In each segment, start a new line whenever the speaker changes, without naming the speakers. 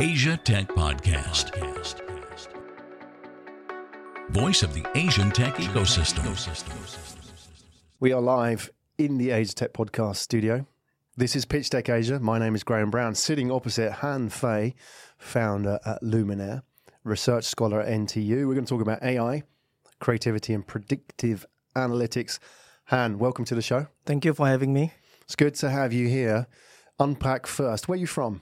Asia Tech Podcast. Voice of the Asian tech ecosystem.
We are live in the Asia Tech Podcast studio. This is Pitch Deck Asia. My name is Graham Brown, sitting opposite Han Fei, founder at Luminaire, research scholar at NTU. We're going to talk about AI, creativity, and predictive analytics. Han, welcome to the show.
Thank you for having me.
It's good to have you here. Unpack first. Where are you from?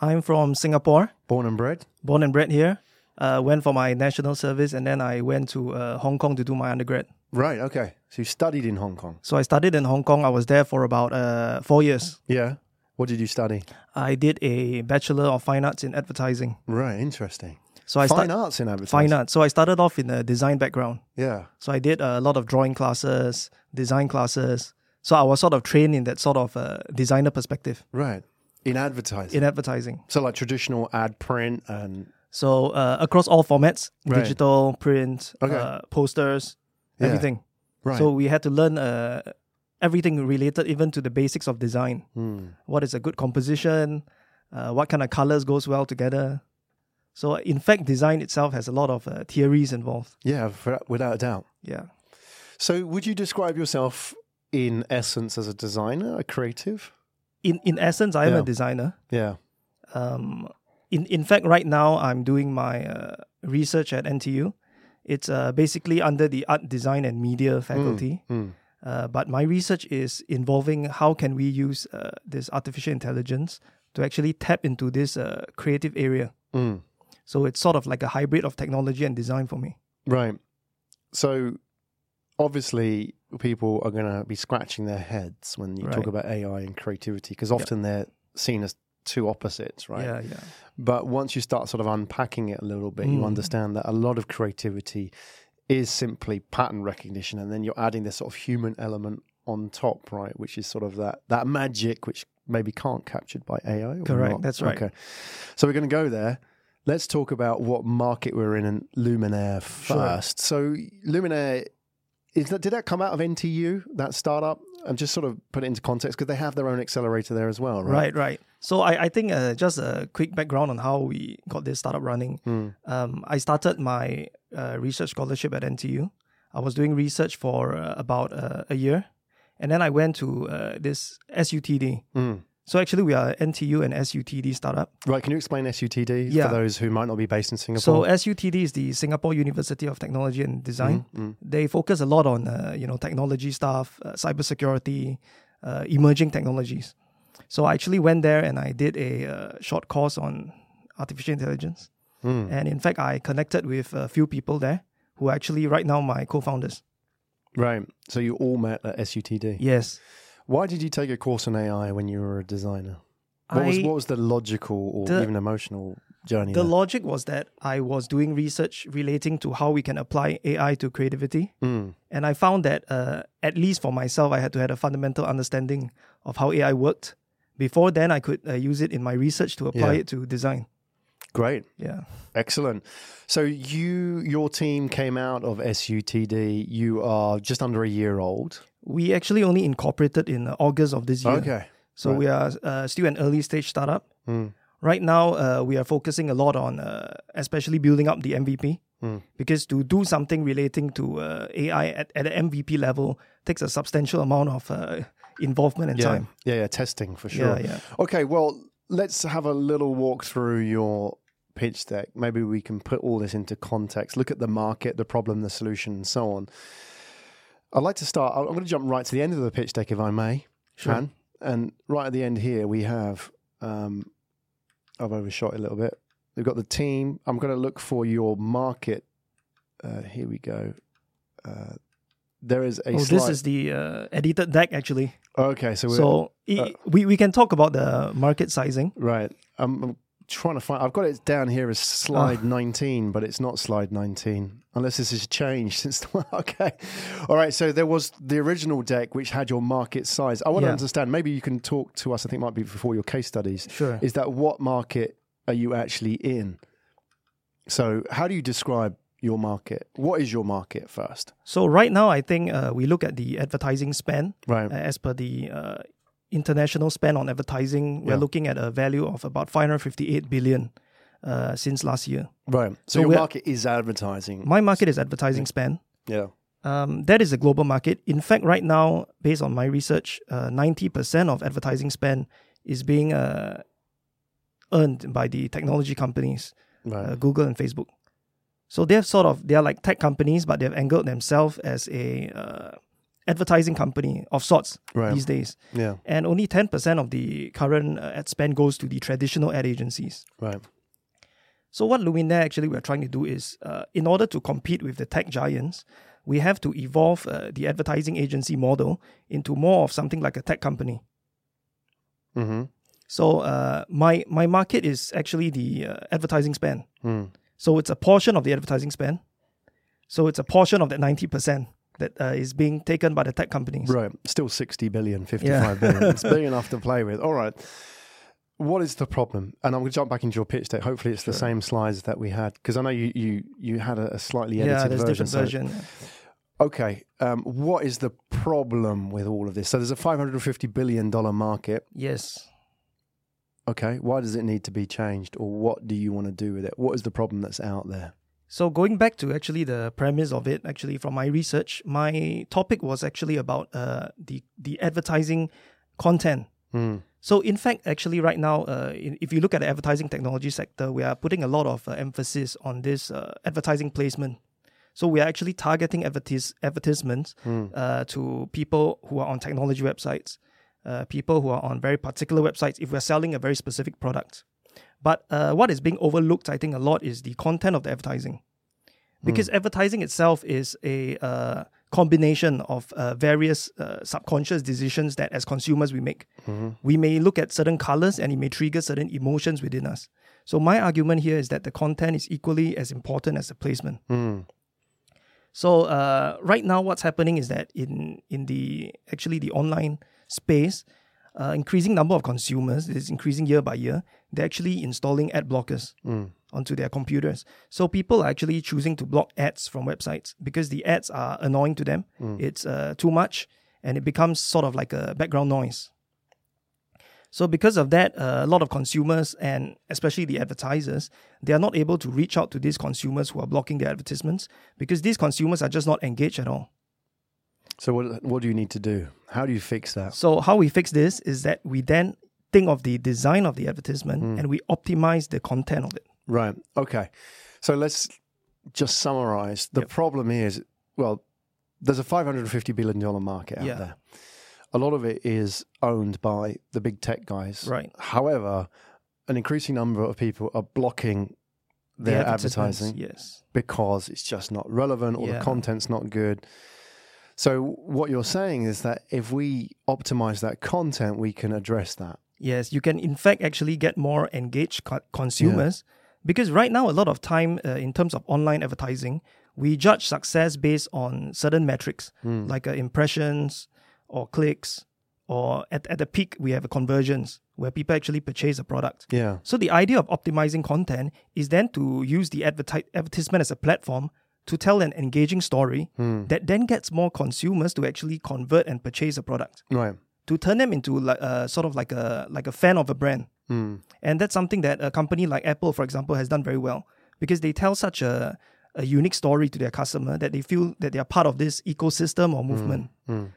I'm from Singapore,
Born and bred?
born and bred here. Uh, went for my national service and then I went to uh, Hong Kong to do my undergrad.
Right, okay. So you studied in Hong Kong.
So I studied in Hong Kong. I was there for about uh, four years.
Yeah. What did you study?
I did a Bachelor of Fine Arts in Advertising.
Right, interesting.
So I
Fine
start-
arts in advertising.
Fine arts. So I started off in a design background.
Yeah.
So I did a lot of drawing classes, design classes. So I was sort of trained in that sort of uh, designer perspective
Right. In advertising.
in advertising.
so like traditional ad print and
So uh, across all formats,
Right.
digital, print,
Okay.
uh, posters,
Yeah.
everything.
right.
So we had to learn uh, everything related even to the basics of design.
Hmm.
What is a good composition? Uh, what kind of colors goes well together? So in fact, design itself has a lot of uh, theories involved.
Yeah, for, without a doubt.
Yeah.
So, would you describe yourself in essence as a designer, a creative?
In in essence, I am
Yeah.
a designer.
Yeah.
Um, in in fact, right now I'm doing my uh, research at NTU. It's uh, basically under the art design and media faculty.
Hmm.
Uh, but my research is involving how can we use uh, this artificial intelligence to actually tap into this uh, creative area.
Hmm.
So it's sort of like a hybrid of technology and design for me.
Right. So, obviously, people are going to be scratching their heads when you talk about AI and creativity because often they're seen as two opposites, right?
Yeah, yeah.
But once you start sort of unpacking it a little bit, you
Mm.
understand that a lot of creativity is simply pattern recognition, and then you're adding this sort of human element on top, right? Which is sort of that that magic which maybe can't captured by AI. or
Correct,
not.
that's right.
Okay, so we're going to go there. Let's talk about what market we're in and Luminaire
Sure.
first. So Luminaire. Is that, did that come out of NTU, that startup? And just sort of put it into context because they have their own accelerator there as well, right?
Right, right. So I, I think uh, just a quick background on how we got this startup running.
Mm.
Um, I started my uh, research scholarship at NTU. I was doing research for uh, about uh, a year. And then I went to uh, this SUTD.
Mm.
So actually, we are NTU and SUTD startup.
Right, can you explain SUTD
Yeah.
for those who might not be based in Singapore? So?
SUTD is the Singapore University of Technology and Design.
Mm,
They focus a lot on uh, you know technology stuff, uh, cybersecurity, uh, emerging technologies. So I actually went there and I did a uh, short course on artificial intelligence.
mm.
And in fact, I connected with a few people there who are actually right now my co-founders.
Right, so you all met at SUTD.
Yes,
Why did you take a course in AI when you were a designer? What was what was the logical or
the-
even emotional journey?
the
there?
logic was that I was doing research relating to how we can apply AI to creativity.
Mm,
And I found that, uh, at least for myself, I had to have a fundamental understanding of how AI worked. Before then, I could uh, use it in my research to apply
Yeah.
it to design.
great,
Yeah.
excellent. So you, your team came out of SUTD. You are just under a year old.
We actually only incorporated in uh, August of this year.
Okay.
So
right.
we are uh, still an early stage startup.
Mm,
Right now, uh, we are focusing a lot on uh, especially building up the MVP.
Mm.
Because to do something relating to uh, AI at, at the MVP level takes a substantial amount of uh, involvement and
yeah,
time.
yeah, yeah, testing for sure.
Yeah, yeah.
Okay, well, let's have a little walk through your pitch deck. Maybe we can put all this into context, look at the market, the problem, the solution, and so on. I'd like to start. I'm going to jump right to the end of the pitch deck, if I may,
Sure.
And right at the end here, we have. Um, I've overshot a little bit. We've got the team. I'm going to look for your market. Uh, here we go. Uh, there is a
Oh,
slide.
this is the uh, edited deck actually.
okay. So, we're,
So
uh,
we, we can talk about the market sizing.
Right. I'm, I'm trying to find. I've got it down here as slide 19, but it's not slide 19, unless this has changed since. okay. All right. So there was the original deck which had your market size. I want to understand. Maybe you can talk to us. I think it might be before your case studies.
Sure.
Is that what market are you actually in? So how do you describe your market? What is your market first?
So right now, I think uh, we look at the advertising spend
Right.
uh, as per the uh, international spend on advertising. We're
Yeah.
looking at a value of about 558 billion. uh, since last year.
Right. So,
So
your market is advertising.
My market is advertising spend.
yeah.
Um, that is a global market. In fact, right now, based on my research, uh, 90% of advertising spend is being uh, earned by the technology companies,
Right.
uh, Google and Facebook. So they're sort of they're like tech companies, but they've angled themselves as a uh, advertising company of sorts
Right.
these days.
yeah.
And only 10% of the current uh, ad spend goes to the traditional ad agencies.
Right.
So what Luminaire actually we're trying to do is, uh, in order to compete with the tech giants, we have to evolve uh, the advertising agency model into more of something like a tech company.
Mm-hmm.
So uh, my my market is actually the uh, advertising spend.
Mm.
So it's a portion of the advertising spend. So it's a portion of that ninety percent that uh, is being taken by the tech companies.
Right. Still 60 billion, 55 billion. It's big enough to play with. All right. What is the problem? And I'm going to jump back into your pitch deck. Hopefully, it's the same slides that we had because I know you you you had a, a slightly edited
Yeah, there's
version.
different
so-
version.
Okay. Um, what is the problem with all of this? So there's a 550 billion dollar market.
Yes.
Okay. Why does it need to be changed, or what do you want to do with it? What is the problem that's out there?
So going back to actually the premise of it, actually from my research, my topic was actually about uh, the the advertising content.
Mm.
So in fact, actually right now, uh, in- if you look at the advertising technology sector, we are putting a lot of uh, emphasis on this uh, advertising placement. So we are actually targeting advertis- advertisements
Mm.
uh, to people who are on technology websites, uh, people who are on very particular websites. If we're selling a very specific product, but uh, what is being overlooked, I think, a lot is the content of the advertising, because advertising itself is a uh, combination of uh, various uh, subconscious decisions that, as consumers, we make. We may look at certain colors and it may trigger certain emotions within us. So my argument here is that the content is equally as important as the placement.
Mm.
So uh, right now, what's happening is that in in the actually the online space, uh, increasing number of consumers is increasing year by year. They're actually installing ad blockers onto their computers. So people are actually choosing to block ads from websites because the ads are annoying to them. It's uh, too much, and it becomes sort of like a background noise. So because of that, uh, a lot of consumers and especially the advertisers, they are not able to reach out to these consumers who are blocking their advertisements because these consumers are just not engaged at all.
So what what do you need to do? How do you fix that?
So how we fix this is that we then think of the design of the advertisement hmm. and we optimize the content of it.
Right. Okay. So let's just summarize. The problem is, well, there's a 550 billion dollar market out
Yeah.
there. A lot of it is owned by the big tech guys.
Right.
However, an increasing number of people are blocking their
advertisements,
advertising
Yes.
because it's just not relevant or the content's not good. So what you're saying is that if we optimize that content, we can address that.
Yes, you can in fact actually get more engaged co- consumers because right now a lot of time uh, in terms of online advertising, we judge success based on certain metrics like uh, impressions or clicks or at, at the peak we have conversions where people actually purchase a product.
Yeah.
So the idea of optimizing content is then to use the adverti- advertisement as a platform to tell an engaging story that then gets more consumers to actually convert and purchase a product
Right.
To turn them into like uh, sort of like a like a fan of a brand.
Mm.
And that's something that a company like Apple, for example, has done very well because they tell such a, a unique story to their customer that they feel that they are part of this ecosystem or movement.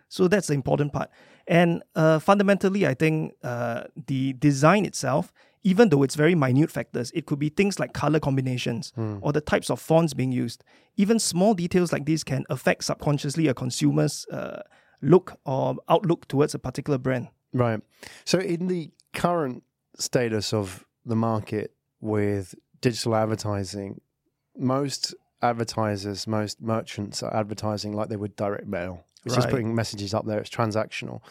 So that's the important part. And uh, fundamentally, I think uh, the design itself, even though it's very minute factors, it could be things like color combinations or the types of fonts being used. Even small details like these can affect subconsciously a consumer's uh, look or outlook towards a particular brand.
Right. So, in the current status of the market with digital advertising, most advertisers, most merchants are advertising like they would direct mail. It's just putting messages up there, it's transactional.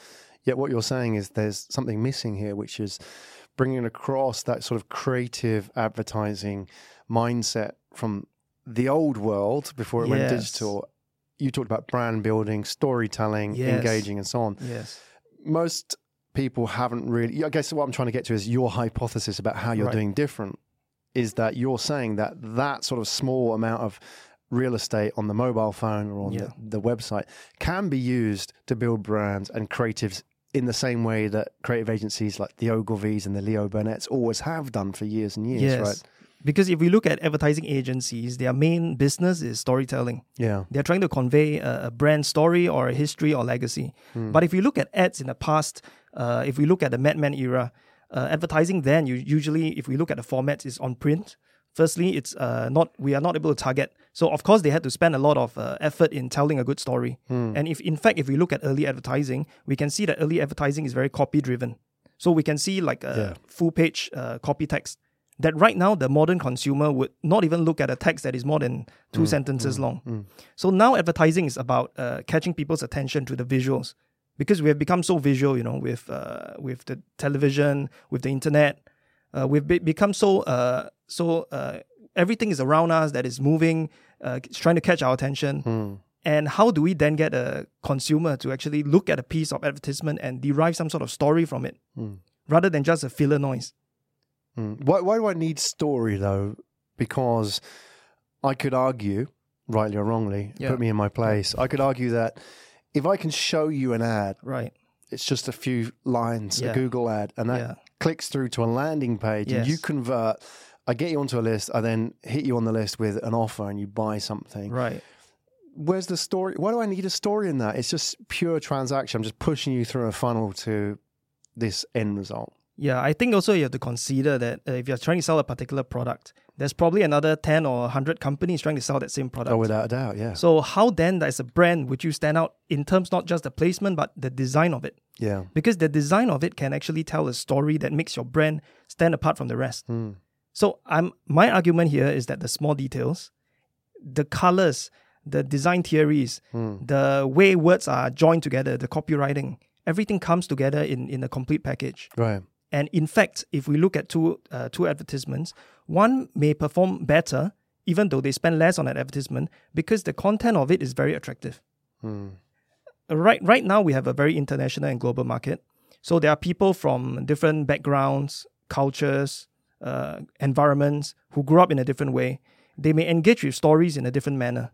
Yet, what you're saying is there's something missing here, which is bringing across that sort of creative advertising mindset from the old world before it went digital. You talked about brand building, storytelling,
Yes.
engaging, and so on
Yes.
most people haven't really. I guess what I'm trying to get to is your hypothesis about how you're
Right.
doing different is that you're saying that that sort of small amount of real estate on the mobile phone or on
Yeah.
the, the website can be used to build brands and creatives in the same way that creative agencies like the Ogilvies and the Leo Burnett's always have done for years and years,
Yes.
right?
Because if we look at advertising agencies, their main business is storytelling.
Yeah.
They're trying to convey a, a brand story or a history or legacy.
Hmm.
But if you look at ads in the past, uh, if we look at the Mad Men era, uh, advertising then you usually, if we look at the formats, is on print. Firstly, it's uh, not we are not able to target. So of course they had to spend a lot of uh, effort in telling a good story.
Hmm.
And if in fact if we look at early advertising, we can see that early advertising is very copy driven. So we can see like a
Yeah.
full page uh, copy text that right now the modern consumer would not even look at a text that is more than two sentences long. So now advertising is about uh, catching people's attention to the visuals because we have become so visual, you know, with uh, with the television, with the internet. Uh, we've be- become so uh, so uh, everything is around us that is moving, uh, it's trying to catch our attention. And how do we then get a consumer to actually look at a piece of advertisement and derive some sort of story from it, rather than just a filler noise?
Mm. Why, why do I need story though? Because I could argue, rightly or wrongly,
Yeah.
put me in my place. I could argue that if I can show you an ad,
Right.
it's just a few lines,
Yeah.
a Google ad, and that
Yeah.
clicks through to a landing page, and you convert. I get you onto a list. I then hit you on the list with an offer, and you buy something.
Right.
Where's the story? Why do I need a story in that? It's just pure transaction. I'm just pushing you through a funnel to this end result.
Yeah, I think also you have to consider that uh, if you're trying to sell a particular product, there's probably another 10 or 100 companies trying to sell that same product.
Oh, without a doubt, yeah,
So, how then, as a brand, would you stand out in terms not just the placement, but the design of it?
yeah.
Because the design of it can actually tell a story that makes your brand stand apart from the rest.
Hmm.
So, I'm my argument here is that the small details, the colors, the design theories,
Hmm.
the way words are joined together, the copywriting, everything comes together in, in a complete package.
Right.
And in fact, if we look at two uh, two advertisements, one may perform better even though they spend less on an advertisement because the content of it is very attractive.
Hmm.
Right right now we have a very international and global market. So there are people from different backgrounds, cultures, uh, environments who grew up in a different way. They may engage with stories in a different manner.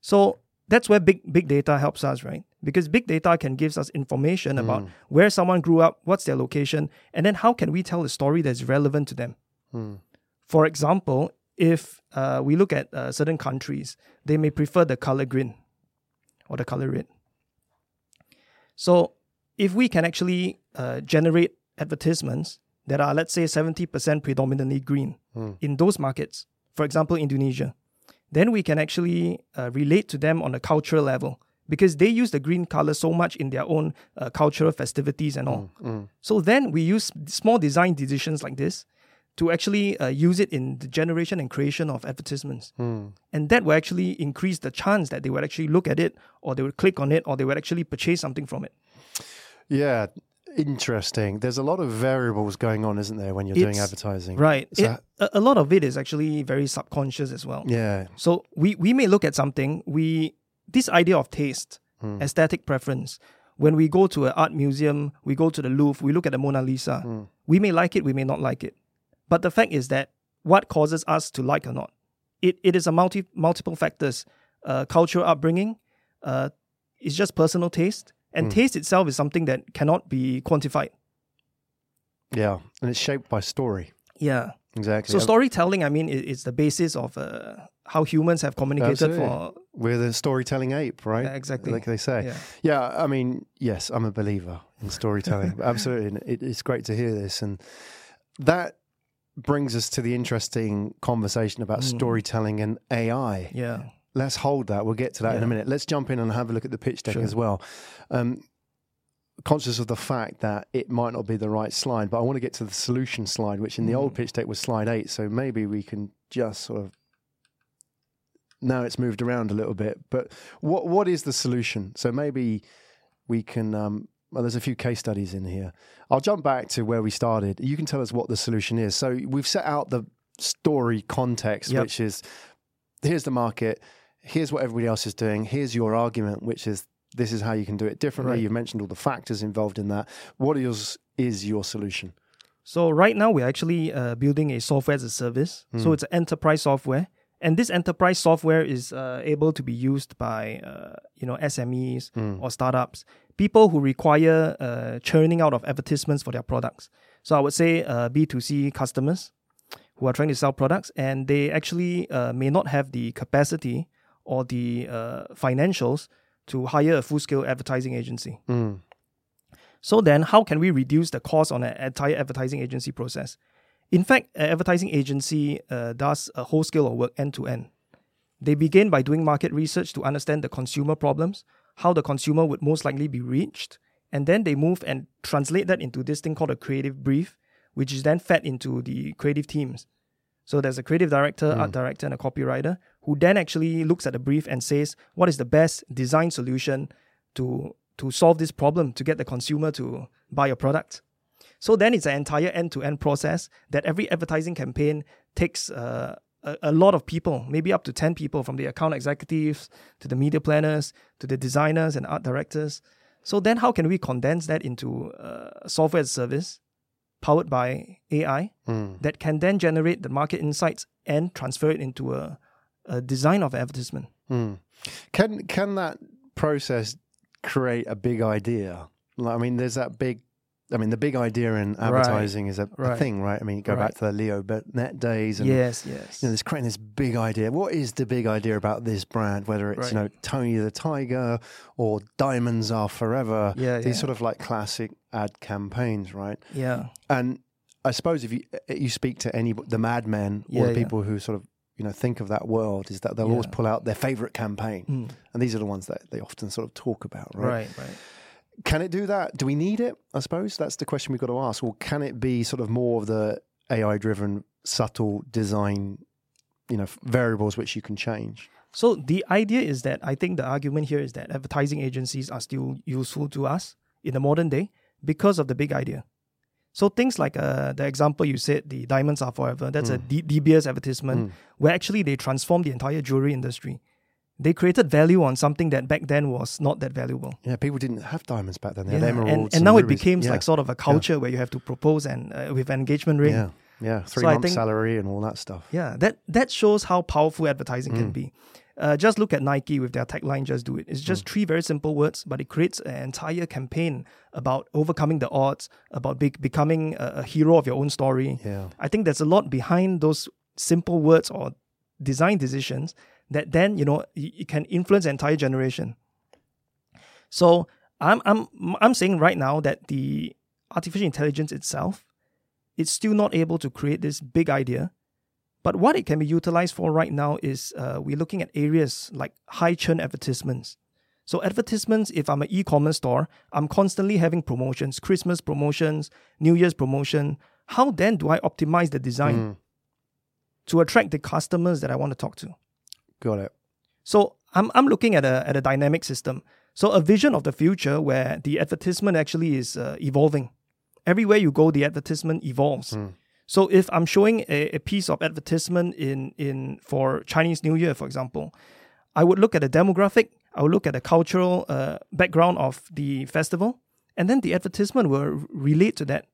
So that's where big big data helps us, right? Because big data can give us information about where someone grew up, what's their location, and then how can we tell a story that's relevant to them. For example, if uh, we look at uh, certain countries, they may prefer the color green or the color red. So if we can actually uh, generate advertisements that are, let's say, 70% predominantly green in those markets, for example, Indonesia, then we can actually uh, relate to them on a cultural level because they use the green color so much in their own uh, cultural festivities and all. So then we use small design decisions like this to actually uh, use it in the generation and creation of advertisements. And that will actually increase the chance that they would actually look at it or they would click on it or they would actually purchase something from it.
Yeah, interesting. There's a lot of variables going on, isn't there, when you're doing advertising?
Right.
So-
It- a, a lot of it is actually very subconscious as well.
Yeah.
So we, we may look at something, we this idea of taste,
Hmm.
aesthetic preference. When we go to an art museum, we go to the Louvre, we look at the Mona Lisa.
Hmm.
We may like it, we may not like it. But the fact is that what causes us to like or not, it, it is a multi multiple factors. Uh, cultural upbringing, uh, it's just personal taste, and
Hmm.
taste itself is something that cannot be quantified.
Yeah. And it's shaped by story.
Yeah.
Exactly.
So storytelling, I mean, is the basis of uh, how humans have communicated
Absolutely.
for
We're the storytelling ape, right?
Yeah, exactly.
Like they say.
Yeah.
Yeah, I mean, yes, I'm a believer in storytelling. Absolutely. And it, it's great to hear this. And that brings us to the interesting conversation about storytelling and AI.
Yeah.
Let's hold that. We'll get to that in a minute. Let's jump in and have a look at the pitch deck
Sure.
as well. Um, conscious of the fact that it might not be the right slide, but I want to get to the solution slide, which in the old pitch deck was slide eight. So maybe we can just sort of now it's moved around a little bit. But what what is the solution? So maybe we can. Um, well, there's a few case studies in here. I'll jump back to where we started. You can tell us what the solution is. So we've set out the story context,
Yep.
which is here's the market, here's what everybody else is doing, here's your argument, which is this is how you can do it differently.
Right.
You've mentioned all the factors involved in that. What is is your solution?
So right now we're actually uh, building a software as a service. So it's an enterprise software, and this enterprise software is uh, able to be used by uh, you know SMEs or startups, people who require uh, churning out of advertisements for their products. So I would say uh, B two C customers who are trying to sell products, and they actually uh, may not have the capacity or the uh, financials to hire a full scale advertising agency.
Mm.
So then, how can we reduce the cost on an entire advertising agency process? In fact, an advertising agency uh, does a whole scale of work end to end. They begin by doing market research to understand the consumer problems, how the consumer would most likely be reached, and then they move and translate that into this thing called a creative brief, which is then fed into the creative teams. So there's a creative director, art director, and a copywriter who then actually looks at the brief and says, what is the best design solution to to solve this problem to get the consumer to buy your product? So then it's an entire end-to-end process that every advertising campaign takes uh, a, a lot of people, maybe up to 10 people from the account executives to the media planners to the designers and art directors. So then how can we condense that into uh, software as a service powered by AI
Mm.
that can then generate the market insights and transfer it into a, a design of advertisement?
Mm. Can can that process create a big idea? Like, I mean, there's that big. I mean, the big idea in advertising is a, a thing, right? I mean, you go back to the Leo Burnett days, and
yes, yes.
you know, there's creating this big idea. What is the big idea about this brand? Whether it's you know Tony the Tiger or Diamonds Are Forever.
Yeah,
these
yeah.
sort of like classic ad campaigns, right?
yeah.
And I suppose if you you speak to any the madmen
Yeah,
or the people who sort of you know think of that world, is that they'll always pull out their favorite campaign,
Mm.
and these are the ones that they often sort of talk about, right?
Right, right.
Can it do that? Do we need it? I suppose that's the question we've got to ask. Or can it be sort of more of the AI driven, subtle design, you know, variables which you can change?
So the idea is that I think the argument here is that advertising agencies are still useful to us in the modern day because of the big idea. So things like uh, the example you said, the diamonds are forever. That's a D- De Beers advertisement where actually they transformed the entire jewelry industry. They created value on something that back then was not that valuable.
Yeah, people didn't have diamonds back then. They had
Yeah,
emeralds.
and, and now it became
yeah.
like sort of a culture where you have to propose and uh, with engagement ring.
yeah, yeah, three
So think-
salary and all that stuff.
Yeah, that that shows how powerful advertising can be. Uh, just look at Nike with their tagline "Just Do It." It's just three very simple words, but it creates an entire campaign about overcoming the odds, about be- becoming a, a hero of your own story.
Yeah.
I think there's a lot behind those simple words or design decisions that then you know it can influence entire generation. So I'm I'm I'm saying right now that the artificial intelligence itself, it's still not able to create this big idea. But what it can be utilized for right now is uh, we're looking at areas like high churn advertisements. So advertisements, if I'm an e-commerce store, I'm constantly having promotions, Christmas promotions, New Year's promotion. How then do I optimize the design to attract the customers that I want to talk to?
Got it.
So I'm I'm looking at a at a dynamic system. So a vision of the future where the advertisement actually is uh, evolving. Everywhere you go, the advertisement evolves. So if I'm showing a, a piece of advertisement in in for Chinese New Year, for example, I would look at the demographic. I would look at the cultural uh, background of the festival, and then the advertisement will relate to that.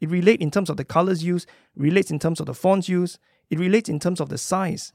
It relate in terms of the colors used, relates in terms of the fonts used, it relates in terms of the size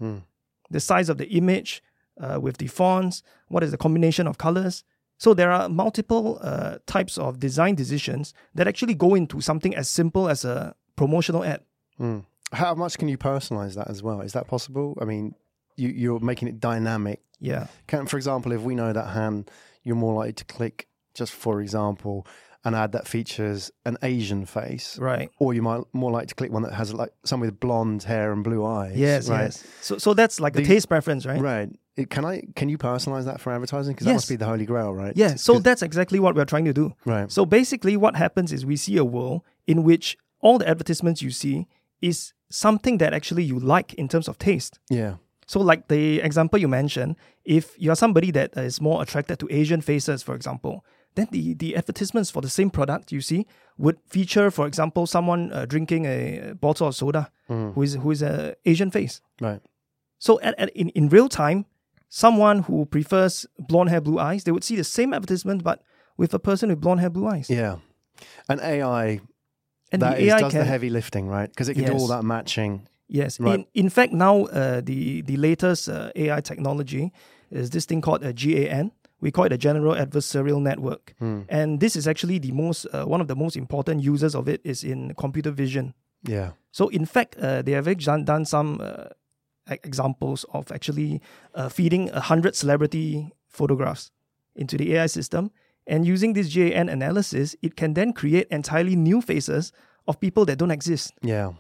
the size of the image uh, with the fonts, what is the combination of colors. So there are multiple uh, types of design decisions that actually go into something as simple as a promotional ad.
Mm. How much can you personalize that as well? Is that possible? I mean, you, you're making it dynamic.
Yeah.
Can, for example, if we know that Han, you're more likely to click, just for example, an ad that features an Asian face,
Right.
or you might more like to click one that has like someone with blonde hair and blue eyes.
Yes.
right?
Yes. So so that's like a taste preference, right?
Right. It, can I? Can you personalize that for advertising? Because that must be the holy grail, right?
Yeah. So that's exactly what we're trying to do.
right.
So basically, what happens is we see a world in which all the advertisements you see is something that actually you like in terms of taste.
Yeah.
So, like the example you mentioned, if you're somebody that is more attracted to Asian faces, for example, then the, the advertisements for the same product you see would feature, for example, someone uh, drinking a bottle of soda who is who is a Asian face.
Right.
So, at, at, in in real time, someone who prefers blonde hair, blue eyes, they would see the same advertisement, but with a person with blonde hair, blue eyes.
Yeah. And AI
And
that
the
is-
AI
does
can
the heavy lifting, right? Because it can do all that matching.
Yes.
Right.
In, in fact, now uh, the, the latest uh, AI technology is this thing called a GAN. We call it a General Adversarial Network.
Hmm.
And this is actually the most, uh, one of the most important users of it is in computer vision.
Yeah.
So in fact, uh, they have done, done some uh, examples of actually uh, feeding a hundred celebrity photographs into the AI system, and using this GAN analysis, it can then create entirely new faces of people that don't exist.
Yeah.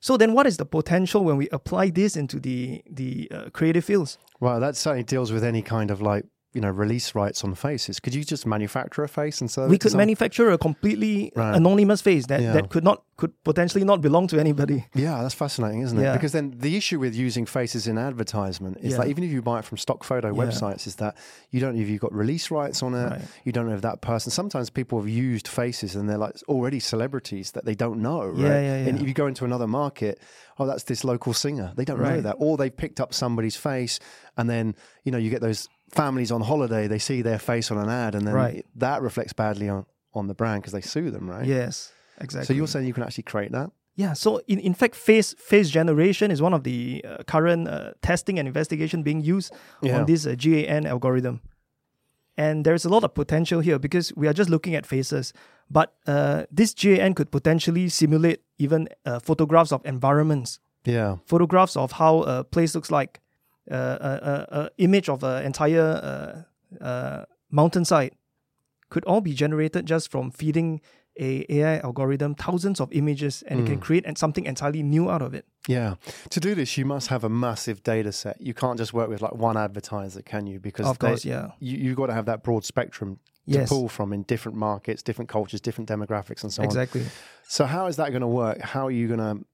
So then, what is the potential when we apply this into the the uh, creative fields?
Well, that certainly deals with any kind of like you know release rights on faces. Could you just manufacture a face and sell
we could manufacture a completely
Right.
anonymous face that,
Yeah.
that could not could potentially not belong to anybody.
Yeah, that's fascinating, isn't it?
Yeah.
Because then the issue with using faces in advertisement is
Yeah.
that even if you buy it from stock photo websites, is that you don't know if you've got release rights on it.
Right.
You don't know if that person. Sometimes people have used faces and they're like already celebrities that they don't know.
Yeah,
right?
yeah,
And if you go into another market, oh, that's this local singer. They don't know that, or they've picked up somebody's face, and then you know you get those families on holiday. They see their face on an ad, and then
Right.
that reflects badly on on the brand because they sue them, right?
Yes, exactly.
So you're saying you can actually create that?
Yeah, so in, in fact, face face generation is one of the uh, current uh, testing and investigation being used
Yeah.
on this uh, GAN algorithm. And there's a lot of potential here because we are just looking at faces, but uh, this GAN could potentially simulate even uh, photographs of environments,
Yeah.
photographs of how a place looks like, uh, a, a, a image of an entire uh, uh, mountainside could all be generated just from feeding a AI algorithm thousands of images, and it can create en- something entirely new out of it.
Yeah. To do this, you must have a massive data set. You can't just work with like one advertiser, can you? Because
Of
they-
course, yeah.
you you've got to have that broad spectrum to
Yes.
pull from in different markets, different cultures, different demographics, and so on.
Exactly.
So how is that going to work? How are you going to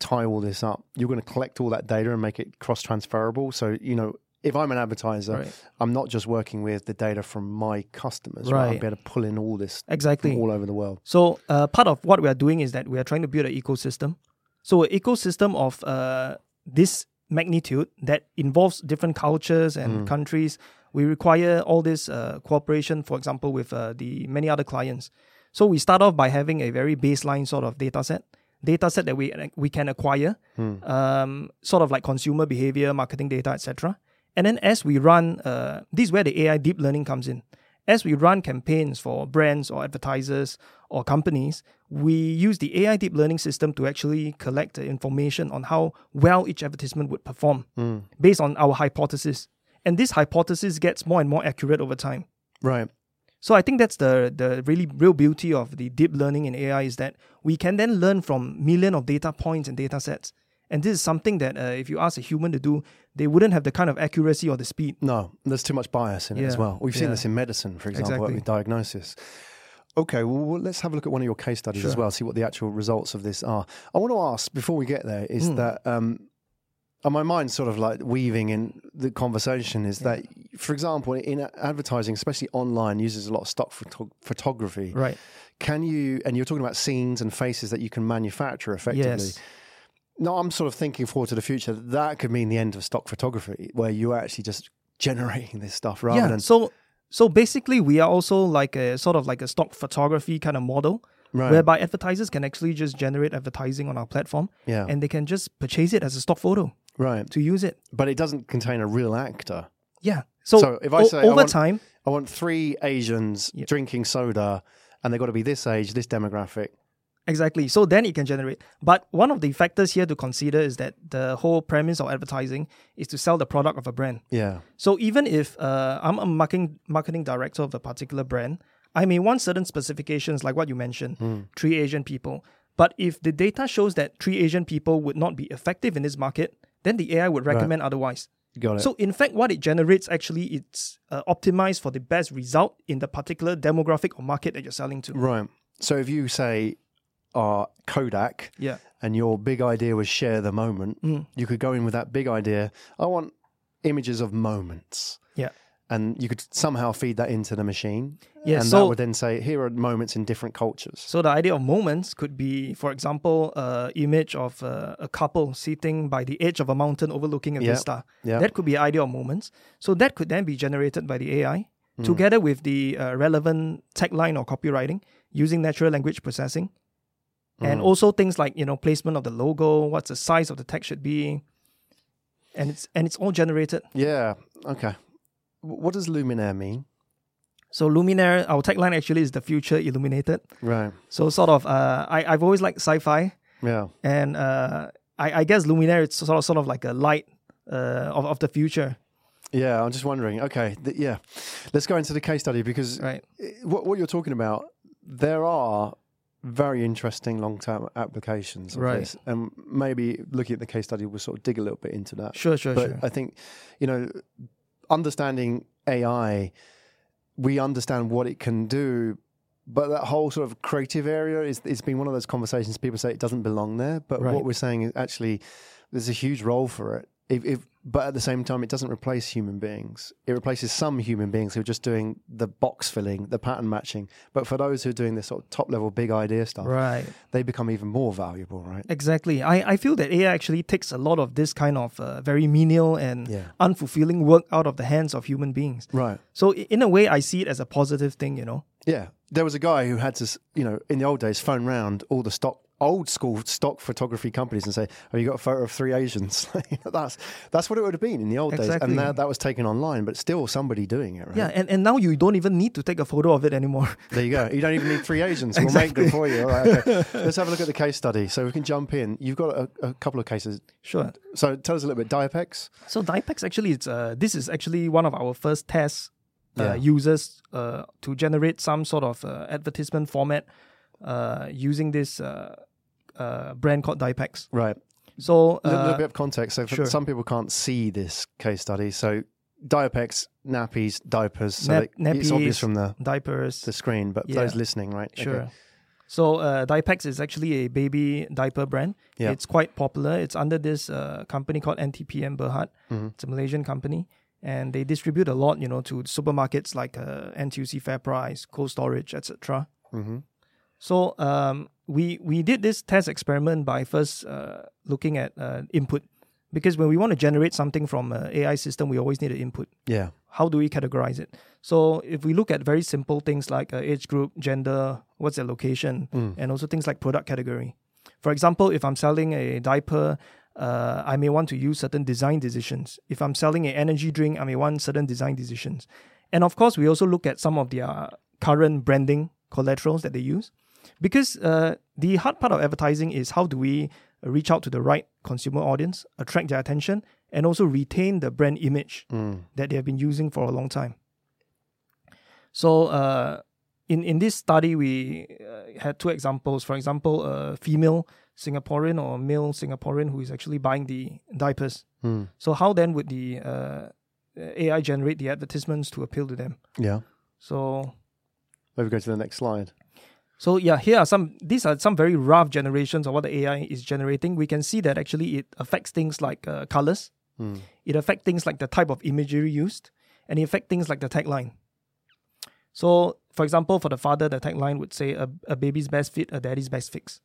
tie all this up? You're going to collect all that data and make it cross transferable. So you know, if I'm an advertiser,
Right.
I'm not just working with the data from my customers. Right. I'll
Right.
be able to pull in all this
Exactly.
all over the world.
So uh, part of what we are doing is that we are trying to build an ecosystem. So an ecosystem of uh, this magnitude that involves different cultures and countries. We require all this uh, cooperation, for example, with uh, the many other clients. So we start off by having a very baseline sort of data set, data set that we we can acquire, um, sort of like consumer behavior, marketing data, etc. And then as we run, uh, this is where the AI deep learning comes in. As we run campaigns for brands or advertisers or companies, we use the AI deep learning system to actually collect the information on how well each advertisement would perform based on our hypothesis. And this hypothesis gets more and more accurate over time.
Right.
So I think that's the the really real beauty of the deep learning in AI is that we can then learn from million of data points and data sets. And this is something that uh, if you ask a human to do, they wouldn't have the kind of accuracy or the speed.
No, there's too much bias in it as well. We've seen
yeah.
this in medicine, for example,
Exactly.
with diagnosis. Okay, well, let's have a look at one of your case studies as well, see what the actual results of this are. I want to ask before we get there is
Hmm.
that um, on my mind, sort of like weaving in the conversation, is that, for example, in advertising, especially online, uses a lot of stock photo- photography.
Right.
Can you, and you're talking about scenes and faces that you can manufacture effectively.
Yes.
No, I'm sort of thinking forward to the future. That could mean the end of stock photography, where you're actually just generating this stuff rather
yeah.
than
So so basically, we are also like a sort of like a stock photography kind of model,
right.
whereby advertisers can actually just generate advertising on our platform,
yeah,
and they can just purchase it as a stock photo
right.
to use it.
But it doesn't contain a real actor.
Yeah. So,
So if I
o-
say I
over
want-
time,
I want three Asians
Yep.
drinking soda, and they've got to be this age, this demographic.
Exactly. So then it can generate. But one of the factors here to consider is that the whole premise of advertising is to sell the product of a brand.
Yeah,
So even if uh, I'm a marketing marketing director of a particular brand, I may want certain specifications like what you mentioned,
Hmm.
three Asian people. But if the data shows that three Asian people would not be effective in this market, then the AI would recommend otherwise.
got it.
So in fact, what it generates actually it's uh, optimized for the best result in the particular demographic or market that you're selling to.
right. So if you say uh, Kodak,
Yeah.
and your big idea was share the moment,
Mm.
you could go in with that big idea. I want images of moments.
Yeah.
And you could somehow feed that into the machine.
Yeah,
And that would then say, here are moments in different cultures.
So the idea of moments could be, for example, a image of uh, a couple sitting by the edge of a mountain overlooking a
Yeah,
vista.
yeah.
That could be an idea of moments. So that could then be generated by the AI
Hmm.
together with the uh, relevant tagline or copywriting using natural language processing.
Hmm.
And also things like, you know, placement of the logo, what's the size of the text should be. And it's and it's all generated.
Yeah. Okay. What does Luminaire mean?
So Luminaire, our tagline actually is the future illuminated.
Right.
So sort of, uh, I I've always liked sci-fi,
Yeah.
And uh, I, I guess Luminaire is sort of sort of like a light uh, of of the future,
Yeah, I'm just wondering. Okay, th- yeah, let's go into the case study because
right?
what, what you're talking about, there are very interesting long-term applications of
Right.
this, and maybe looking at the case study, we'll sort of dig a little bit into that.
Sure, sure,
but
sure.
I think, you know, understanding AI, we understand what it can do, but that whole sort of creative area is it's been one of those conversations. People say it doesn't belong there, but
Right.
what we're saying is actually there's a huge role for it. If, if but at the same time, it doesn't replace human beings. It replaces some human beings who are just doing the box filling, the pattern matching. But for those who are doing this sort of top level big idea stuff,
Right.
they become even more valuable, right?
Exactly. I, I feel that AI actually takes a lot of this kind of uh, very menial and
Yeah.
unfulfilling work out of the hands of human beings.
Right.
So in a way, I see it as a positive thing. You know.
Yeah, there was a guy who had to, you know, in the old days, phone round all the stock, old school stock photography companies and say, "Have you got a photo of three Asians?" that's that's what it would have been in the old days, and that that was taken online, but still somebody doing it, right?
Yeah, and, and now you don't even need to take a photo of it anymore.
There you go. You don't even need three Asians. We'll make them for you. All right. Okay. Let's have a look at the case study, so we can jump in. You've got a, a couple of cases.
sure.
So tell us a little bit. Diapex.
So Diapex actually, it's uh, this is actually one of our first test uh,
Yeah.
users uh, to generate some sort of uh, advertisement format uh, using this uh, uh, brand called Diapex.
Right.
So
A little,
uh,
little bit of context. So for
sure.
some people can't see this case study. So Diapex, nappies, diapers. So
Nap-
that it's obvious from the
diapers.
the screen, but
Yeah.
those listening, right? Okay.
Sure. So uh, Diapex is actually a baby diaper brand.
Yeah.
It's quite popular. It's under this uh, company called NTPM Berhad.
Mhm.
It's a Malaysian company, and they distribute a lot, you know, to supermarkets like uh, NTUC Fair Price, Cold Storage, etc.
Mm-hmm.
So um, we we did this test experiment by first uh, looking at uh, input, because when we want to generate something from an AI system, we always need an input.
Yeah.
How do we categorize it? So if we look at very simple things like uh, age group, gender, what's their location,
Mm.
and also things like product category. For example, if I'm selling a diaper, uh, I may want to use certain design decisions. If I'm selling an energy drink, I may want certain design decisions. And of course, we also look at some of their current branding collaterals that they use. Because uh, the hard part of advertising is how do we reach out to the right consumer audience, attract their attention, and also retain the brand image
Mm.
that they have been using for a long time. So, uh, in in this study, we uh, had two examples. For example, a female Singaporean or male Singaporean who is actually buying the diapers.
Mm.
So, how then would the uh, AI generate the advertisements to appeal to them?
Yeah.
So,
Maybe go to the next slide.
So yeah, here are some. These are some very rough generations of what the AI is generating. We can see that actually it affects things like uh, colors.
Mm.
It affects things like the type of imagery used, and it affects things like the tagline. So, for example, for the father, the tagline would say a, a baby's best fit, a daddy's best fix.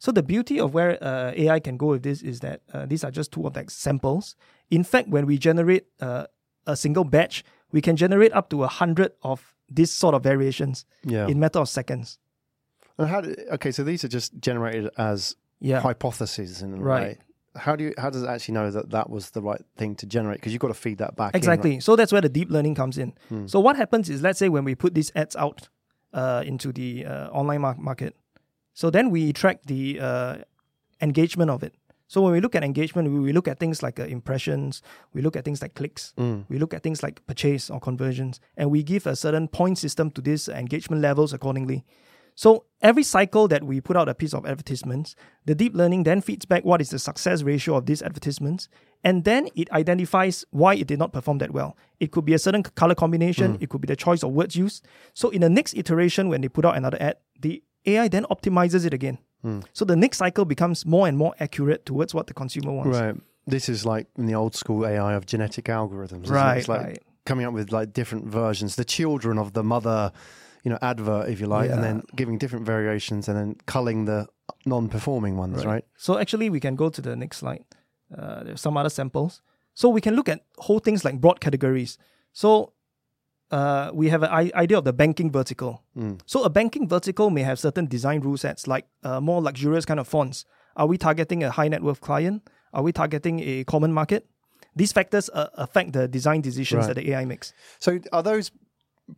So the beauty of where uh, AI can go with this is that uh, these are just two of the examples. In fact, when we generate uh, a single batch, we can generate up to a hundred of this sort of variations
Yeah.
in matter of seconds.
And how? Do, okay, so these are just generated as
Yeah,
hypotheses in a
Right.
way. How do you? How does it actually know that that was the right thing to generate? Because you've got to feed that back. in, right?
Exactly. So that's where the deep learning comes in.
Hmm.
So what happens is, let's say when we put these ads out uh, into the uh, online mar- market, so then we track the uh, engagement of it. So when we look at engagement, we, we look at things like uh, impressions, we look at things like clicks,
Mm.
we look at things like purchase or conversions, and we give a certain point system to these engagement levels accordingly. So every cycle that we put out a piece of advertisements, the deep learning then feeds back what is the success ratio of these advertisements, and then it identifies why it did not perform that well. It could be a certain color combination, mm. it could be the choice of words used. So in the next iteration, when they put out another ad, the AI then optimizes it again. Mm. So the next cycle becomes more and more accurate towards what the consumer wants.
Right. This is like in the old school AI of genetic algorithms. isn't it?
Right,
It's like
right.
coming up with like different versions, the children of the mother, you know, advert, if you like, and then giving different variations and then culling the non-performing ones, right?
So actually, we can go to the next slide. Uh, there's some other samples. So we can look at whole things like broad categories. So uh, we have an I- idea of the banking vertical.
Mm.
So a banking vertical may have certain design rule sets, like uh, more luxurious kind of fonts. Are we targeting a high net worth client? Are we targeting a common market? These factors uh, affect the design decisions
Right.
that the AI makes.
So are those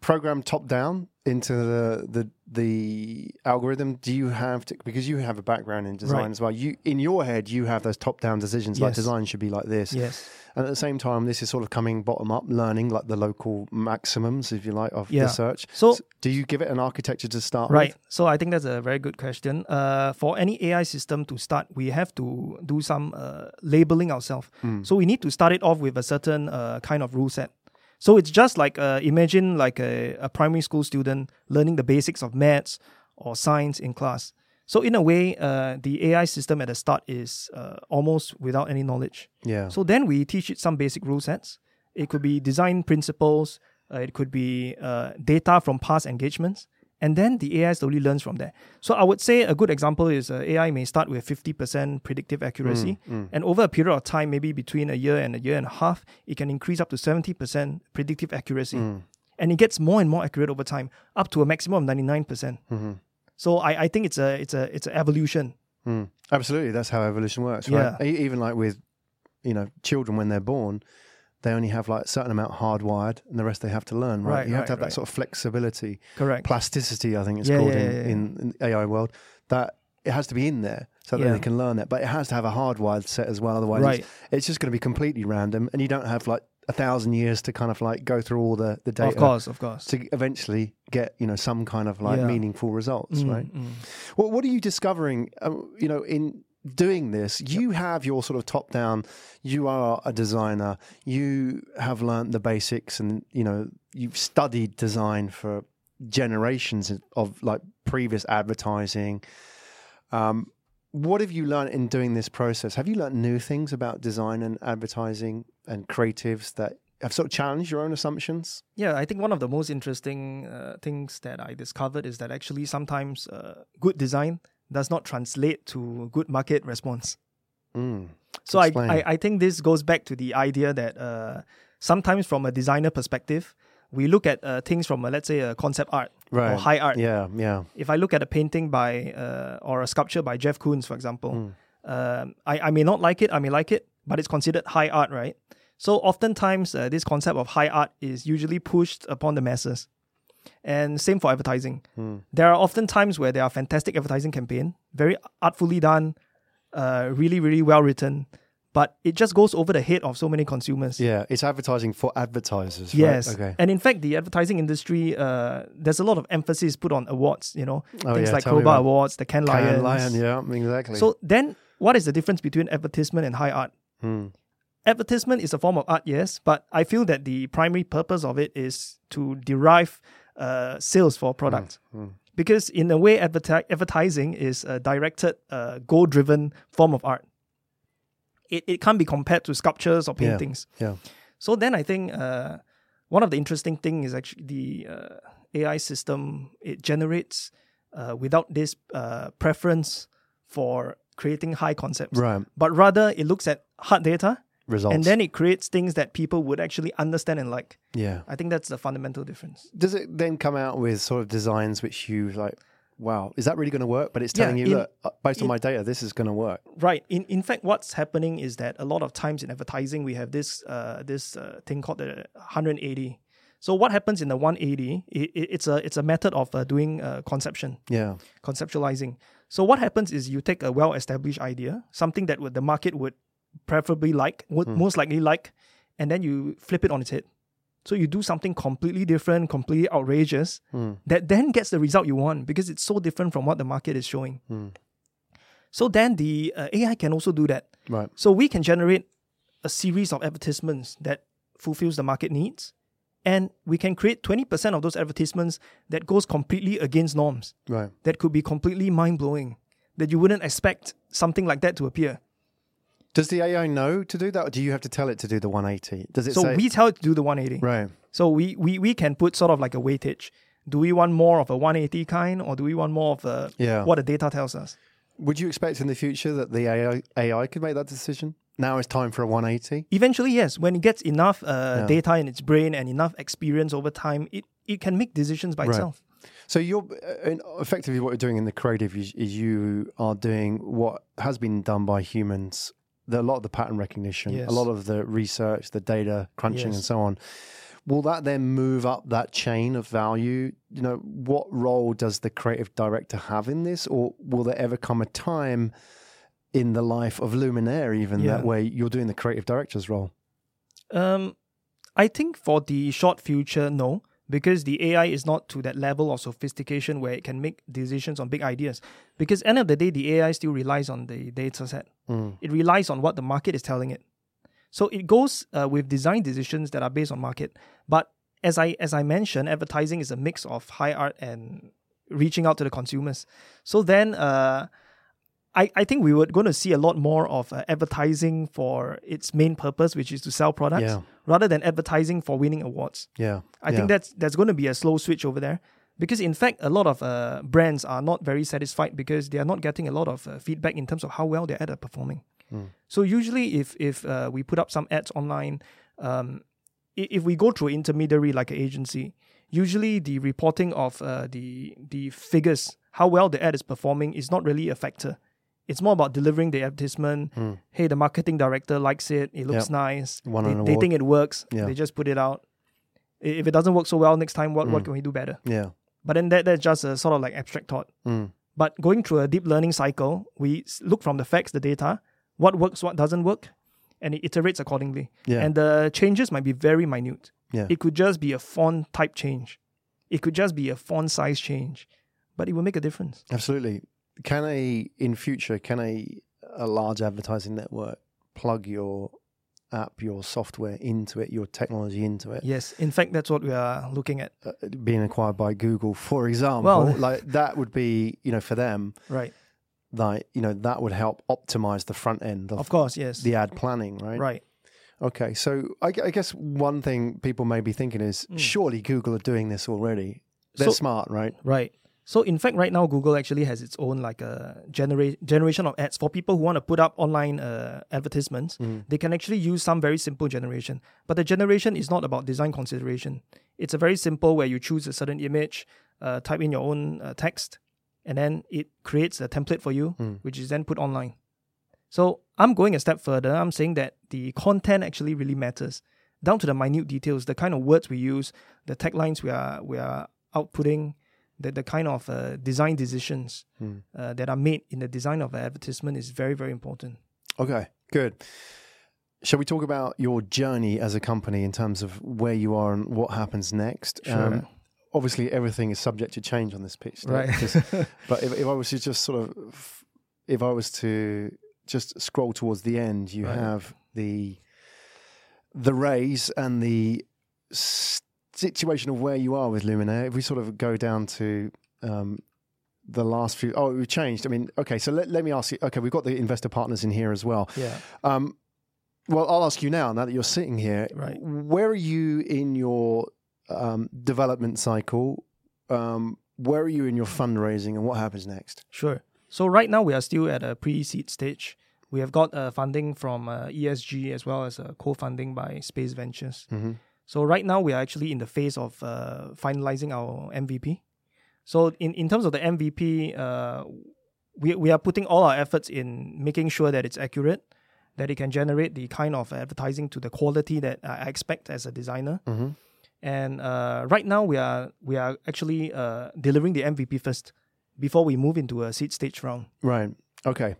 program top down into the the the algorithm? Do you have to because you have a background in design
Right.
as well? You in your head you have those top down decisions like design should be like this.
Yes.
And at the same time, this is sort of coming bottom up, learning like the local maximums, if you like, of
Yeah.
the search.
So-
do you give it an architecture to start
Right.
with?
So I think that's a very good question. Uh, for any AI system to start, we have to do some uh, labeling ourselves. So we need to start it off with a certain uh, kind of rule set. So it's just like uh, imagine like a, a primary school student learning the basics of maths or science in class. So in a way, uh, the AI system at the start is uh, almost without any knowledge.
Yeah.
So then we teach it some basic rule sets. It could be design principles. Uh, it could be uh, data from past engagements, and then the AI slowly learns from there. So I would say a good example is uh, AI may start with fifty percent predictive accuracy, and over a period of time, maybe between a year and a year and a half, it can increase up to seventy percent predictive accuracy, and it gets more and more accurate over time, up to a maximum of ninety nine percent. So I, I think it's a it's a it's an evolution.
Mm. Absolutely, that's how evolution works,
Yeah.
right? E- Even like with, you know, children when they're born, they only have like a certain amount hardwired, and the rest they have to learn, right?
Right,
you have
right,
to have that sort of flexibility,
Correct.
plasticity. I think it's
Yeah,
called
yeah,
in,
yeah,
in, in the AI world. That it has to be in there so that they can learn it, but it has to have a hardwired set as well. Otherwise,
Right.
it's, it's just going to be completely random, and you don't have like a thousand years to kind of like go through all the the data
Of course, of course.
to eventually get you know some kind of like meaningful results,
Mm,
right?
mm.
Well, what are you discovering? Uh, you know, in doing this, you have your sort of top down. You are a designer. You have learned the basics, and you know you've studied design for generations of- of like previous advertising. Um, what have you learned in doing this process? Have you learned new things about design and advertising and creatives that have sort of challenged your own assumptions?
Yeah, I think one of the most interesting uh, things that I discovered is that actually sometimes uh, good design does not translate to good market response.
Mm.
So I, I, I think this goes back to the idea that uh, sometimes from a designer perspective, we look at uh, things from, a, let's say, a concept art
Right.
or high art.
Yeah, yeah.
If I look at a painting by uh, or a sculpture by Jeff Koons, for example, um, I, I may not like it, I may like it, but it's considered high art, right? So oftentimes, uh, this concept of high art is usually pushed upon the masses. And same for advertising. There are often times where there are fantastic advertising campaign, very artfully done, uh, really, really well written, but it just goes over the head of so many consumers.
Yeah, it's advertising for advertisers.
Yes.
Right? Okay.
And in fact, the advertising industry, uh, there's a lot of emphasis put on awards, you know,
Oh,
things
yeah,
like Crowbar Awards, the Cannes
Lion,
Lions.
Lion, yeah, exactly.
So then, what is the difference between advertisement and high art?
Hmm.
Advertisement is a form of art, yes, but I feel that the primary purpose of it is to derive uh, sales for products.
Hmm.
Because in a way, adverti- advertising is a directed, uh, goal-driven form of art. It, it can't be compared to sculptures or paintings.
yeah, yeah.
So then I think uh, one of the interesting thing is actually the uh, AI system. It generates uh, without this uh, preference for creating high concepts,
right.
but rather it looks at hard data
Results.
and then it creates things that people would actually understand and like.
yeah.
I think that's the fundamental difference.
Does it then come out with sort of designs which you like? Wow, is that really going to work? But it's
Yeah,
telling you,
in-
look, uh, based on
in-
my data, this is going to work.
Right. In in fact, what's happening is that a lot of times in advertising, we have this uh, this uh, thing called the 180. So what happens in the 180? It, it, it's a it's a method of uh, doing uh, conception.
Yeah,
conceptualizing. So what happens is you take a well-established idea, something that would, the market would preferably like, would hmm. most likely like, and then you flip it on its head. So you do something completely different, completely outrageous, hmm. that then gets the result you want because it's so different from what the market is showing. Hmm. So then the uh, AI can also do that.
right.
So we can generate a series of advertisements that fulfills the market needs, and we can create 20% of those advertisements that goes completely against norms
Right.
that could be completely mind blowing, that you wouldn't expect something like that to appear.
Does the AI know to do that, or do you have to tell it to do the 180? Does it
So
say?
we tell it to do the 180.
right.
So we, we, we can put sort of like a weightage. Do we want more of a 180 kind, or do we want more of a
Yeah.
what the data tells us?
Would you expect in the future that the AI, AI could make that decision? Now it's time for a 180.
Eventually, yes. When it gets enough uh,
Yeah.
data in its brain and enough experience over time, it, it can make decisions by
Right.
itself.
So you're uh, effectively what you're doing in the creative is, is you are doing what has been done by humans. The, a lot of the pattern recognition,
Yes.
a lot of the research, the data crunching,
Yes.
and so on. will that then move up that chain of value? You know, what role does the creative director have in this, or will there ever come a time in the life of Luminaire, even
Yeah.
that way you're doing the creative director's role?
Um, I think for the short future, no, because the AI is not to that level of sophistication where it can make decisions on big ideas. Because end of the day, the AI still relies on the data set.
Mm.
It relies on what the market is telling it. So it goes uh, with design decisions that are based on market. But as I as I mentioned, advertising is a mix of high art and reaching out to the consumers. So then, uh, I I think we were going to see a lot more of uh, advertising for its main purpose, which is to sell products,
Yeah.
Rather than advertising for winning awards.
Yeah,
I
yeah.
think that's that's going to be a slow switch over there because in fact a lot of uh, brands are not very satisfied because they are not getting a lot of uh, feedback in terms of how well their ads are performing. So usually if if uh, we put up some ads online, um, if we go through an intermediary like an agency, usually the reporting of uh, the the figures how well the ad is performing is not really a factor. It's more about delivering the advertisement. Hey, the marketing director likes it. It looks
Hmm. Yep.
nice. They, they think it works.
Yeah.
They just put it out. If it doesn't work so well next time, what,
Hmm.
what can we do better?
yeah.
But then that, that's just a sort of like abstract thought.
Mm.
But going through a deep learning cycle, we look from the facts, the data, what works, what doesn't work, and it iterates accordingly.
Yeah.
And the changes might be very minute.
Yeah.
It could just be a font type change. It could just be a font size change, but it will make a difference.
Absolutely. Can a in future can a a large advertising network plug your app, your software into it, your technology into it?
Yes, in fact, that's what we are looking at.
Uh, being acquired by Google, for example,
Well-
like that would be you know for them
Right.
like you know that would help optimize the front end of,
Of course, yes.
the ad planning, right?
Right.
Okay, so I, I guess one thing people may be thinking is surely Google are doing this already. They're
Mm. So-
smart, right?
Right. So in fact, right now Google actually has its own like a genera- generation of ads for people who want to put up online uh, advertisements. They can actually use some very simple generation, but the generation is not about design consideration. It's a very simple where you choose a certain image, uh, type in your own uh, text, and then it creates a template for you, which is then put online. So I'm going a step further. I'm saying that the content actually really matters, down to the minute details, the kind of words we use, the taglines we are we are outputting, the the kind of uh, design decisions uh, that are made in the design of an advertisement is very very important.
Okay, good. Shall we talk about your journey as a company in terms of where you are and what happens next? Um,
Sure.
obviously, everything is subject to change on this pitch,
Right.
but if, if I was to just sort of, if I was to just scroll towards the end, you
Right.
have the the raise and the s- situation of where you are with Luminaire. If we sort of go down to um, the last few, oh, we've changed. I mean, okay, so let, let me ask you. Okay, we've got the investor partners in here as well.
Yeah.
Um, well, I'll ask you now. Now that you're sitting here,
Right.
Where are you in your um, development cycle? Um, where are you in your fundraising, and what happens next?
Sure. So right now we are still at a pre-seed stage. We have got uh, funding from uh, ESG as well as uh, co-funding by Space Ventures.
Mm-hmm.
So right now we are actually in the phase of uh, finalizing our MVP. So in, in terms of the MVP, uh, we we are putting all our efforts in making sure that it's accurate, that it can generate the kind of advertising to the quality that I expect as a designer.
Mhm.
And uh, right now we are we are actually uh, delivering the MVP first before we move into a seed stage round.
Right. Okay.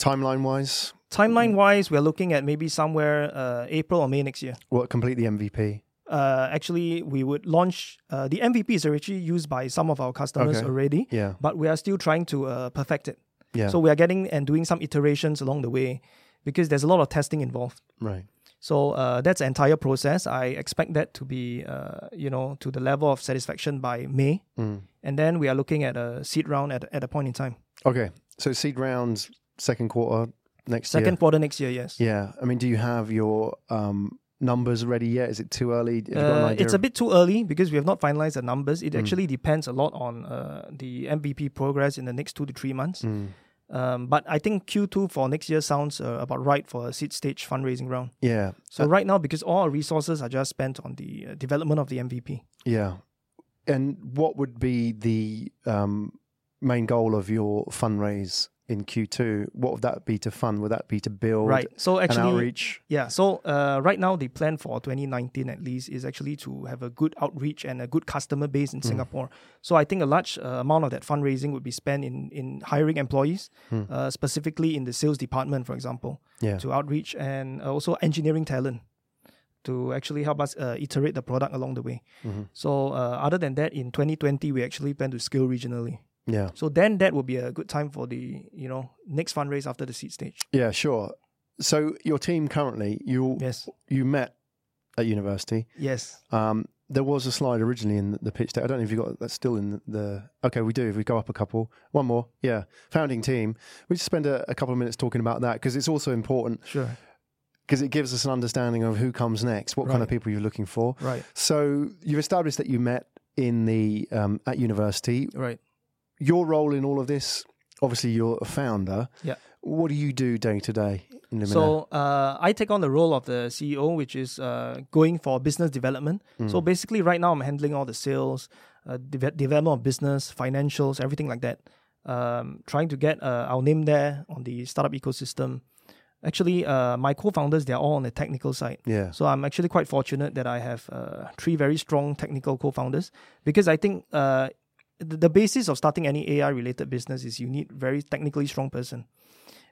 Timeline wise,
Timeline wise, we are looking at maybe somewhere uh, April or May next year.
what complete the MVP?
uh, actually we would launch uh, the MVP is actually used by some of our customers
Okay.
already,
Yeah.
but we are still trying to uh, perfect it.
Yeah.
So we are getting and doing some iterations along the way because there's a lot of testing involved.
right.
So uh, that's the entire process. I expect that to be, uh, you know, to the level of satisfaction by May,
Mm.
and then we are looking at a seed round at at a point in time.
Okay. So seed rounds second quarter next
Second
year.
quarter next year, yes.
Yeah. I mean, do you have your um, numbers ready yet? Is it too early? Have you got an
Uh, it's a bit too early because we have not finalized the numbers.
Mm.
It actually depends a lot on uh, the MVP progress in the next two to three months.
Mm.
Um, but I think Q2 for next year sounds uh, about right for a seed stage fundraising round.
Yeah.
So right now, because all our resources are just spent on the uh, development of the MVP.
Yeah. And what would be the um, main goal of your fundraise in Q2, what would that be to fund? Would that be to build
Right. So
an
actually,
outreach?
Yeah. So uh, right now, the plan for 2019 at least is actually to have a good outreach and a good customer base in
Hmm.
Singapore. So I think a large uh, amount of that fundraising would be spent in in hiring employees, uh, specifically in the sales department, for example.
Yeah.
to outreach and also engineering talent to actually help us uh, iterate the product along the way.
Mm-hmm.
So uh, other than that, in 2020, we actually plan to scale regionally.
Yeah.
So then that will be a good time for the you know next fundraise after the seed stage.
Yeah, sure. So your team currently, you
Yes.
you met at university.
Yes.
Um, there was a slide originally in the, pitch deck. I don't know if you got that's still in the. Okay, we do. If we go up a couple, one more. Yeah, founding team. We just spend a, a couple of minutes talking about that because it's also important
Sure.
because it gives us an understanding of who comes next, what kind of people you're looking for.
Right.
So you've established that you met in the um, at university.
Right.
Your role in all of this, obviously, you're a founder.
Yeah.
What do you do day to day in Luminaire?
So uh, I take on the role of the CEO, which is uh, going for business development. So basically, right now I'm handling all the sales, uh, deve- development of business, financials, everything like that. Um, trying to get uh, our name there on the startup ecosystem. Actually, uh, my co-founders they're all on the technical side.
yeah.
So I'm actually quite fortunate that I have uh, three very strong technical co-founders because I think uh, the, basis of starting any AI related business is you need very technically strong person.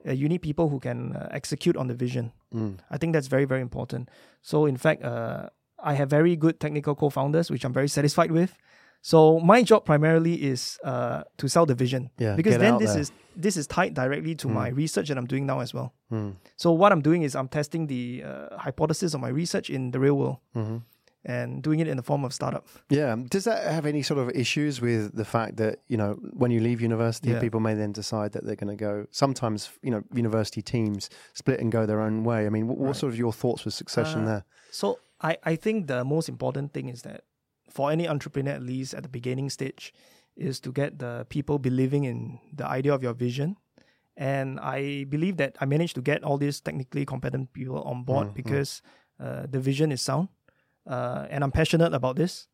Uh, you need people who can uh, execute on the vision.
Mm.
I think that's very very important. So in fact, uh, I have very good technical co-founders, which I'm very satisfied with. So my job primarily is uh, to sell the vision.
Yeah,
Because then this
there.
is this is tied directly to my research that I'm doing now as well.
Mm.
So what I'm doing is I'm testing the uh, hypothesis of my research in the real world
Mm-hmm.
And doing it in the form of startup.
Yeah. Does that have any sort of issues with the fact that, you know, when you leave university,
Yeah.
people may then decide that they're going to go, sometimes, you know, university teams split and go their own way. I mean, what, what sort of your thoughts with succession
Uh,
there?
So I, I think the most important thing is that for any entrepreneur, at least at the beginning stage, is to get the people believing in the idea of your vision. And I believe that I managed to get all these technically competent people on board
Mm, mm.
because uh, the vision is sound, uh, and I'm passionate about this.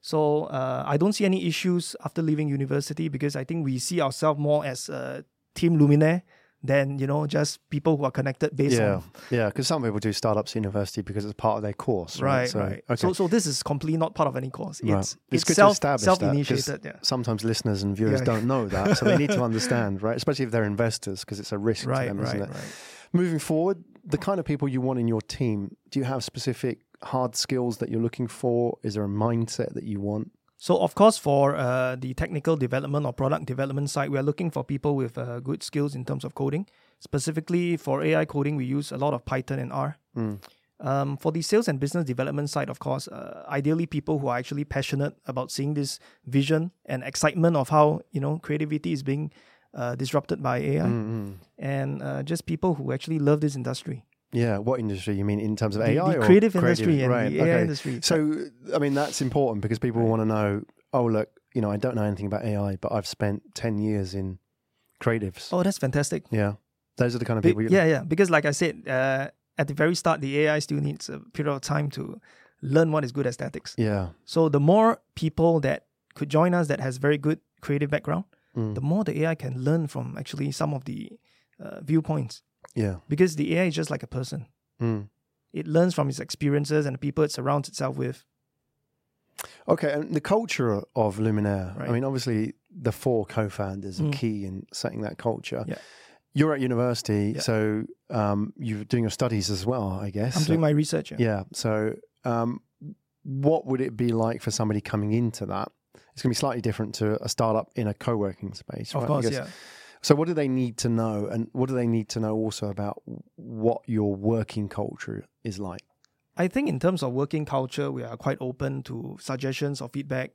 So uh, I don't see any issues after leaving university because I think we see ourselves more as a team Luminaire than you know just people who are connected based
Yeah.
on
Yeah. Because some people do startups at university because it's part of their course. Right.
Right,
so,
right.
Okay.
So, so this is completely not part of any course.
Right.
It's
It's
it's,
good to
self
establish
self
that.
Yeah.
Sometimes listeners and viewers
Yeah.
don't know that. So they need to understand, right? Especially if they're investors because it's a risk to
Right,
them,
right,
isn't it?
right.
Moving forward, the kind of people you want in your team, do you have specific hard skills that you're looking for? Is there a mindset that you want?
So of course, for uh, the technical development or product development side, we are looking for people with uh, good skills in terms of coding. Specifically for AI coding, we use a lot of Python and R.
Mm.
Um, for the sales and business development side, of course, uh, ideally people who are actually passionate about seeing this vision and excitement of how you know creativity is being uh, disrupted by AI,
Mm-hmm.
and uh, just people who actually love this industry.
Yeah, what industry you mean in terms of
The-
AI
the
or
creative industry and
right?
the AI
okay.
industry.
So, I mean, that's important because people want to know. Oh, look, you know, I don't know anything about AI, but I've spent ten years in creatives.
Oh, that's fantastic.
Yeah, those are the kind of
Be-
people. You,
yeah, yeah. Because like I said, uh, at the very start, the AI still needs a period of time to learn what is good aesthetics.
yeah,
So the more people that could join us that has very good creative background,
Mm.
the more the AI can learn from actually some of the uh, viewpoints.
yeah.
Because the AI is just like a person.
Mm.
It learns from its experiences and the people it surrounds itself with.
Okay, and the culture of Luminaire. I mean, obviously, the four co-founders are
Mm.
key in setting that culture.
Yeah.
You're at university,
Yeah.
so um, you're doing your studies as well, I guess.
I'm
So-
doing my research. Yeah.
Yeah. So, um, what would it be like for somebody coming into that? It's going to be slightly different to a startup in a co-working space,
Of
right? I
course, yeah.
So, what do they need to know, and what do they need to know also about what your working culture is like?
I think in terms of working culture, we are quite open to suggestions or feedback.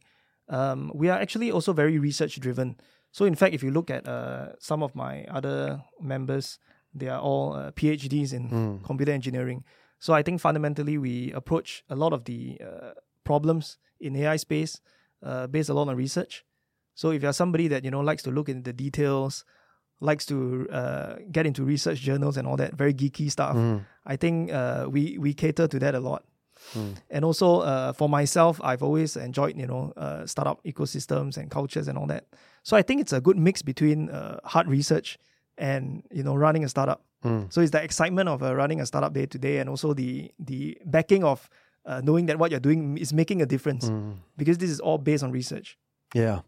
Um, we are actually also very research driven. So in fact, if you look at uh, some of my other members, they are all uh, PhDs in
Mm.
computer engineering. So I think fundamentally we approach a lot of the uh, problems in AI space uh, based a lot on research. So if you're somebody that you know likes to look into the details, likes to uh, get into research journals and all that very geeky stuff,
Mm.
I think uh, we we cater to that a lot.
Mm.
And also uh, for myself, I've always enjoyed you know uh, startup ecosystems and cultures and all that. So I think it's a good mix between uh, hard research and you know running a startup. So it's the excitement of uh, running a startup day to day, and also the the backing of uh, knowing that what you're doing is making a difference because this is all based on research.
Yeah,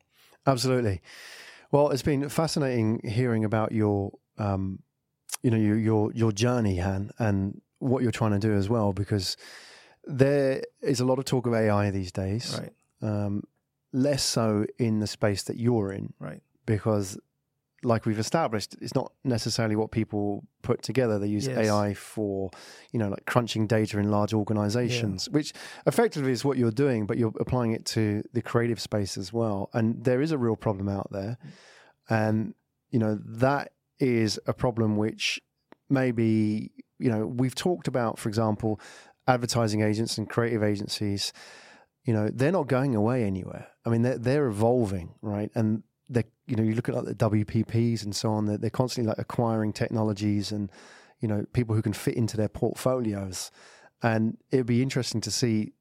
absolutely. Well, it's been fascinating hearing about your, um, you know, your your your journey, Han, and what you're trying to do as well, because there is a lot of talk of AI these days.
Right,
Um, less so in the space that you're in,
right,
because, like we've established, it's not necessarily what people put together. They use
Yes.
AI for, you know, like crunching data in large organizations, which effectively is what you're doing, but you're applying it to the creative space as well. And there is a real problem out there. And, you know, that is a problem which maybe, you know, we've talked about, for example, advertising agents and creative agencies, you know, they're not going away anywhere. I mean, they're, they're evolving, right? And they, you know, you look at like the WPPs and so on, they're, they're constantly like acquiring technologies and, you know, people who can fit into their portfolios. And it'd be interesting to see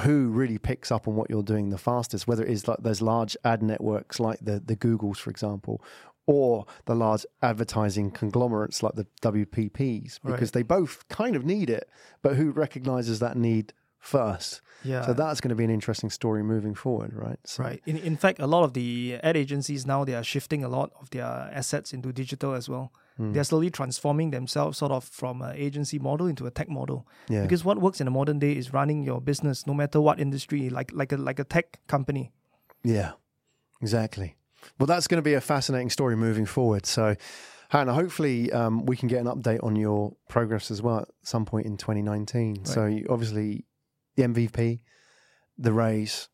who really picks up on what you're doing the fastest, whether it is like those large ad networks like the, the Googles, for example, or the large advertising conglomerates like the WPPs, because
Right.
they both kind of need it, but who recognizes that need first?
yeah.
So that's going to be an interesting story moving forward, right? So,
Right. In, in fact, a lot of the ad agencies now they are shifting a lot of their assets into digital as well.
Hmm.
They're slowly transforming themselves sort of from an agency model into a tech model.
Yeah.
Because what works in the modern day is running your business no matter what industry, like like a like a tech company.
Yeah, exactly. Well, that's going to be a fascinating story moving forward. So, Hannah, hopefully um, we can get an update on your progress as well at some point in 2019. So, you, obviously, the MVP, the raise,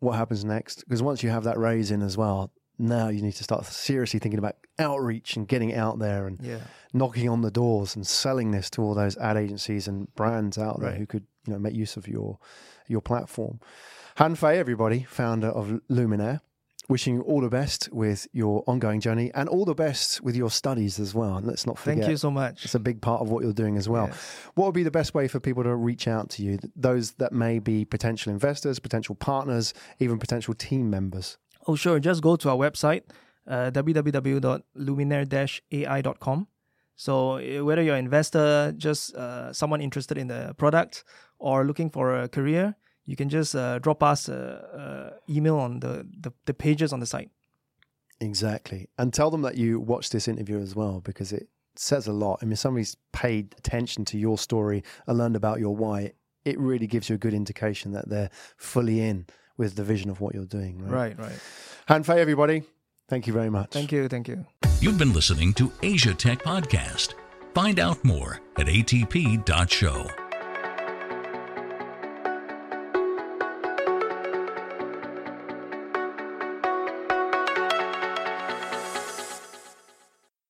what happens next? Because once you have that raise in as well, now you need to start seriously thinking about outreach and getting out there and
Yeah.
knocking on the doors and selling this to all those ad agencies and brands out there
Right.
who could you know make use of your your platform. Han Fei, everybody, founder of Luminaire, wishing you all the best with your ongoing journey and all the best with your studies as well. And let's not forget,
Thank you so much.
it's a big part of what you're doing as well.
Yes.
What would be the best way for people to reach out to you? Those that may be potential investors, potential partners, even potential team members.
Oh, sure. Just go to our website, uh, www.luminaire-ai.com. So uh, whether you're an investor, just uh, someone interested in the product, or looking for a career, you can just uh, drop us a, a email on the, the, the pages on the site.
Exactly. And tell them that you watched this interview as well because it says a lot. I mean, somebody's paid attention to your story and learned about your why. It really gives you a good indication that they're fully in with the vision of what you're doing. Right.
Right, right.
Han Fei, everybody. Thank you very much.
Thank you, thank you.
You've been listening to Asia Tech Podcast. Find out more at atp.show.